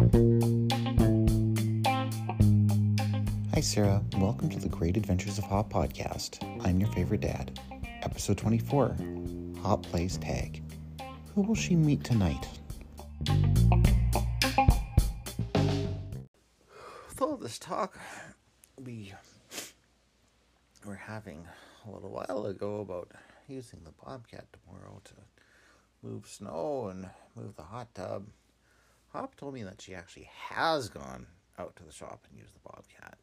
Hi, Sarah. Welcome to the Great Adventures of Hop podcast. I'm your favorite dad. Episode 24 Hop Plays Tag. Who will she meet tonight? With all this talk we were having a little while ago about using the Bobcat tomorrow to move snow and move the hot tub, Hop told me that she actually has gone out to the shop and used the Bobcat,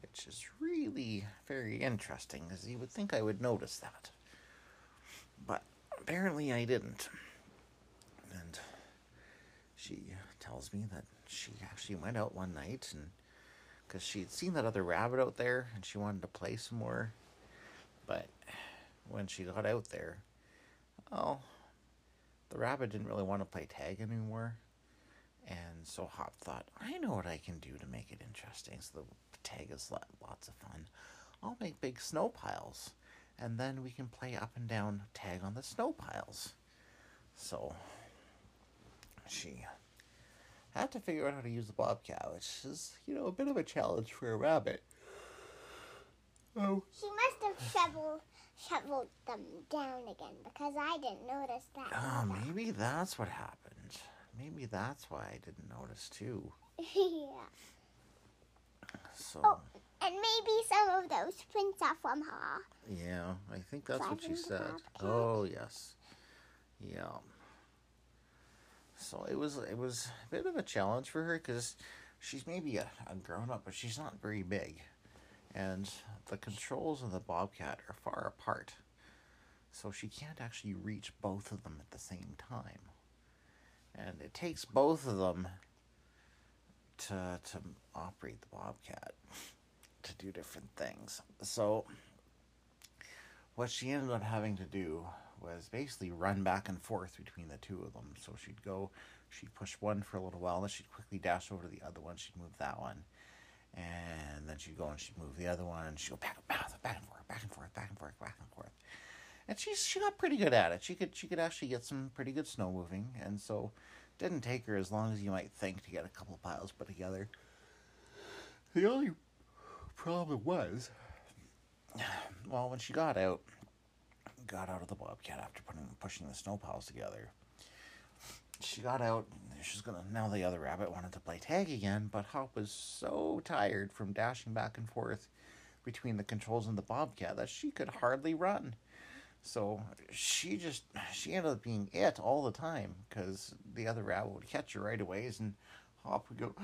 which is really very interesting, as you would think I would notice that. But apparently I didn't. And she tells me that she actually went out one night and because she had seen that other rabbit out there and she wanted to play some more. But when she got out there, oh, the rabbit didn't really want to play tag anymore. And so Hop thought, I know what I can do to make it interesting. So the tag is lots of fun. I'll make big snow piles, and then we can play up and down tag on the snow piles. So she had to figure out how to use the bobcat, which is, you know, a bit of a challenge for a rabbit. Oh. She must have shoveled shoveled them down again because I didn't notice that. Oh, maybe that's what happened. Maybe that's why I didn't notice too. yeah. So. Oh, and maybe some of those prints are from her. Yeah, I think that's what she said. Oh yes, yeah. So it was it was a bit of a challenge for her because she's maybe a, a grown up, but she's not very big, and the controls of the Bobcat are far apart, so she can't actually reach both of them at the same time and it takes both of them to to operate the Bobcat to do different things. So what she ended up having to do was basically run back and forth between the two of them. So she'd go, she'd push one for a little while, then she'd quickly dash over to the other one, she'd move that one. And then she'd go and she'd move the other one, and she'd go back, back, back and forth, back and forth, back and forth, back and forth. And she's she got pretty good at it. She could she could actually get some pretty good snow moving, and so didn't take her as long as you might think to get a couple piles put together. The only problem was, well, when she got out, got out of the bobcat after putting pushing the snow piles together. She got out. She's gonna now. The other rabbit wanted to play tag again, but Hop was so tired from dashing back and forth between the controls and the bobcat that she could hardly run. So she just she ended up being it all the time because the other rabbit would catch her right away and Hop would go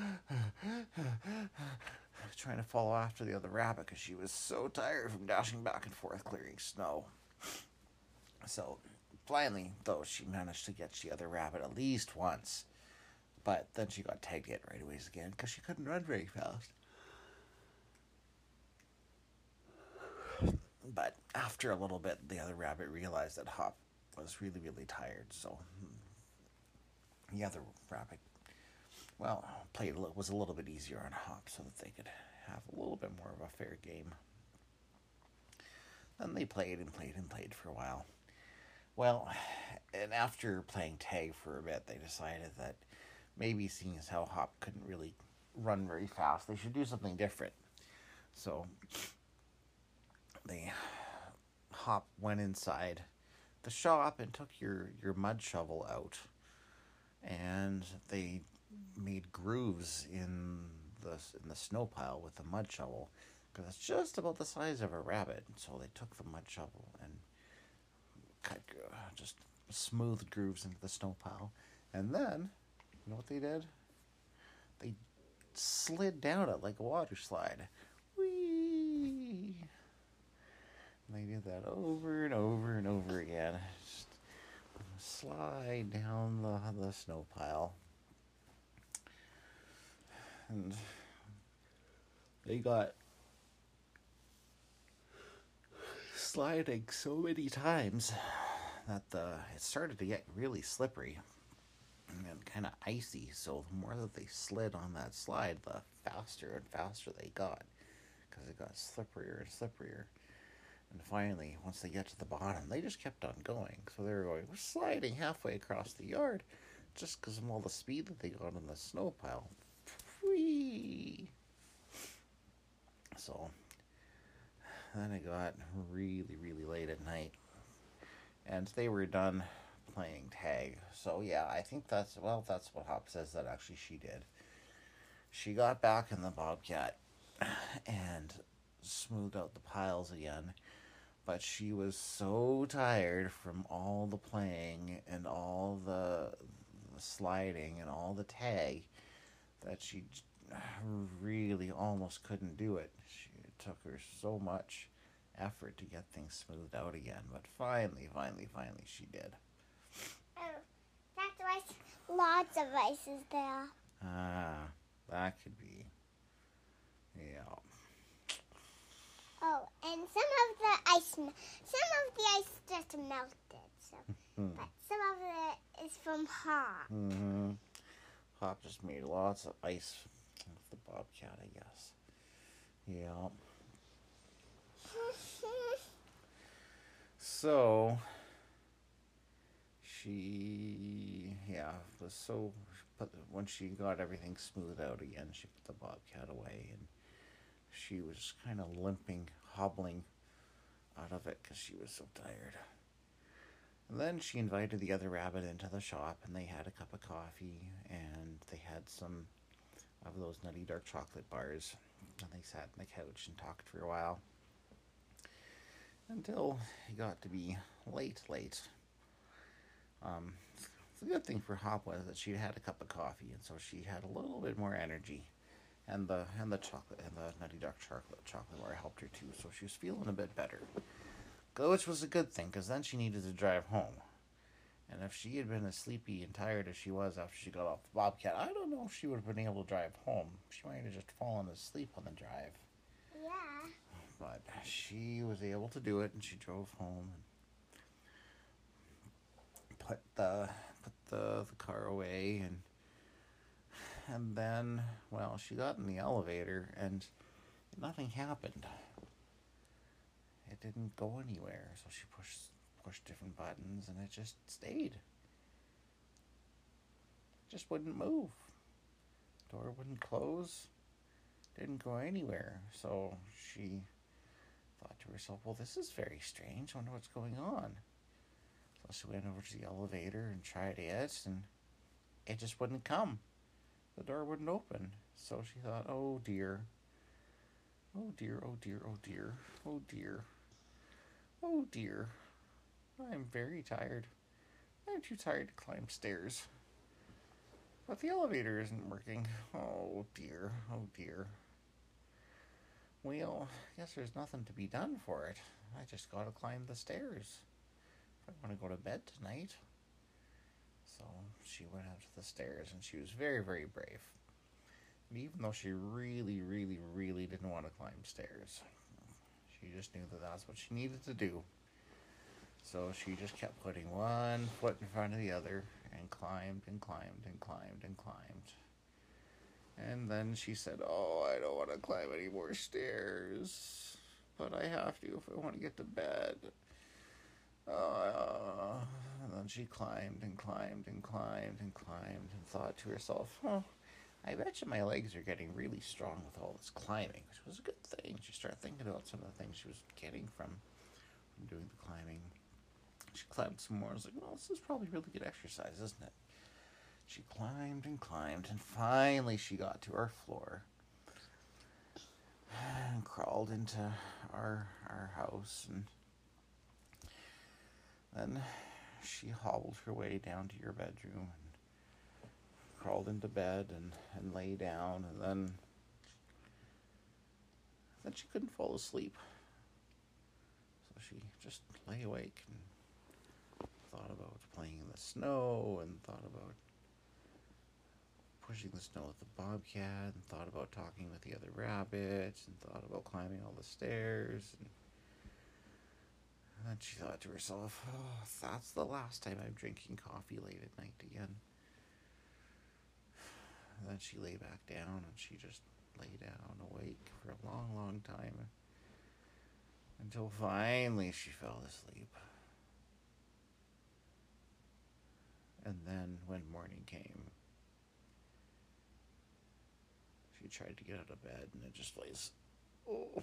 trying to follow after the other rabbit because she was so tired from dashing back and forth clearing snow. So finally, though, she managed to get the other rabbit at least once, but then she got tagged it right away again because she couldn't run very fast. But after a little bit, the other rabbit realized that Hop was really, really tired. So hmm. the other rabbit, well, played was a little bit easier on Hop, so that they could have a little bit more of a fair game. Then they played and played and played for a while. Well, and after playing tag for a bit, they decided that maybe seeing as how Hop couldn't really run very fast, they should do something different. So they hop went inside the shop and took your your mud shovel out. And they made grooves in the in the snow pile with the mud shovel because it's just about the size of a rabbit. So they took the mud shovel and cut uh, just smooth grooves into the snow pile. And then you know what they did? They slid down it like a water slide they did that over and over and over again. Just slide down the, the snow pile. And they got sliding so many times that the it started to get really slippery and kind of icy. So the more that they slid on that slide, the faster and faster they got because it got slipperier and slipperier. And finally, once they get to the bottom, they just kept on going. So they were going, we're sliding halfway across the yard just because of all the speed that they got on the snow pile. Whee! So then it got really, really late at night, and they were done playing tag. So yeah, I think that's well, that's what Hop says that actually she did. She got back in the Bobcat and smoothed out the piles again, but she was so tired from all the playing and all the, the sliding and all the tag that she really almost couldn't do it. She, it took her so much effort to get things smoothed out again, but finally, finally, finally, she did. Oh, that's why lots of ice is there. Ah, that could be. Yeah. Oh, and some of the ice, some of the ice just melted. So, Hmm. but some of it is from Hop. Mm-hmm. Hop just made lots of ice with the bobcat, I guess. Yeah. So she, yeah, was so. But when she got everything smoothed out again, she put the bobcat away, and she was kind of limping, hobbling out of it because she was so tired. And then she invited the other rabbit into the shop, and they had a cup of coffee, and they had some of those nutty dark chocolate bars. And they sat on the couch and talked for a while until it got to be late, late. Um, the good thing for Hop was that she had a cup of coffee, and so she had a little bit more energy, and the and the chocolate and the nutty dark chocolate chocolate bar helped her too. So she was feeling a bit better, which was a good thing because then she needed to drive home. And if she had been as sleepy and tired as she was after she got off the Bobcat, I don't know if she would have been able to drive home. She might have just fallen asleep on the drive. Yeah. But she was able to do it, and she drove home and put the put the, the car away, and and then well, she got in the elevator, and nothing happened. It didn't go anywhere, so she pushed pushed different buttons, and it just stayed. Just wouldn't move. Door wouldn't close. Didn't go anywhere. So she thought to herself, well, this is very strange. I wonder what's going on. So she went over to the elevator and tried it, and it just wouldn't come. The door wouldn't open. So she thought, oh dear. Oh dear, oh dear, oh dear, oh dear. Oh dear. I'm very tired. I'm too tired to climb stairs. But the elevator isn't working. Oh dear, oh dear. Well, I guess there's nothing to be done for it. I just gotta climb the stairs. If I want to go to bed tonight. So she went up to the stairs and she was very, very brave. And even though she really, really, really didn't want to climb stairs, she just knew that that's what she needed to do. So she just kept putting one foot in front of the other and climbed and climbed and climbed and climbed. And then she said, Oh, I don't want to climb any more stairs, but I have to if I want to get to bed. Uh, and then she climbed and climbed and climbed and climbed and thought to herself, Oh, I bet you my legs are getting really strong with all this climbing, which was a good thing. She started thinking about some of the things she was getting from, from doing the climbing. She climbed some more. I was like, well, this is probably really good exercise, isn't it? She climbed and climbed, and finally she got to our floor and crawled into our our house, and then she hobbled her way down to your bedroom and crawled into bed and, and lay down, and then then she couldn't fall asleep, so she just lay awake and thought about playing in the snow and thought about pushing the snow with the bobcat and thought about talking with the other rabbits and thought about climbing all the stairs and, and then she thought to herself oh that's the last time i'm drinking coffee late at night again and then she lay back down and she just lay down awake for a long long time until finally she fell asleep And then when morning came, she tried to get out of bed and it just lays. Oh.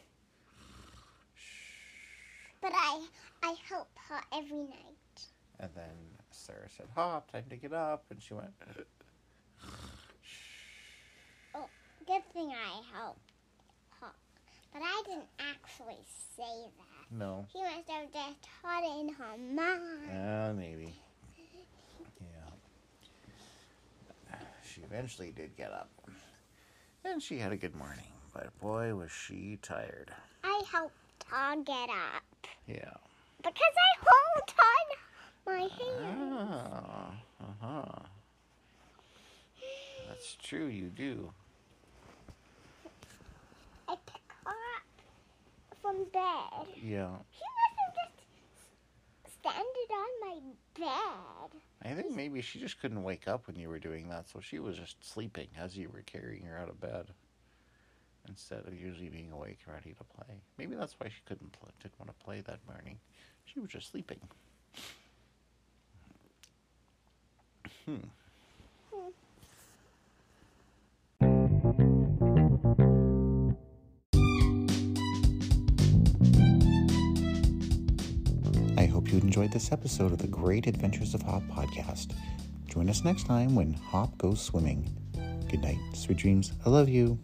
But I I help her every night. And then Sarah said, Hop, time to get up. And she went, Oh, good thing I helped her. But I didn't actually say that. No. She must have just taught it in her mind. Uh, maybe. Yeah. She eventually did get up. And she had a good morning. But boy, was she tired. I helped her get up. Yeah. Because I hold on my hand. Ah, uh-huh. That's true, you do. I pick her up from bed. Yeah. She must have just standed on my bed. I think maybe she just couldn't wake up when you were doing that, so she was just sleeping as you were carrying her out of bed instead of usually being awake and ready to play. Maybe that's why she couldn't play, didn't want to play that morning. She was just sleeping. Hmm. I hope you enjoyed this episode of the Great Adventures of Hop podcast. Join us next time when Hop goes swimming. Good night, sweet dreams. I love you.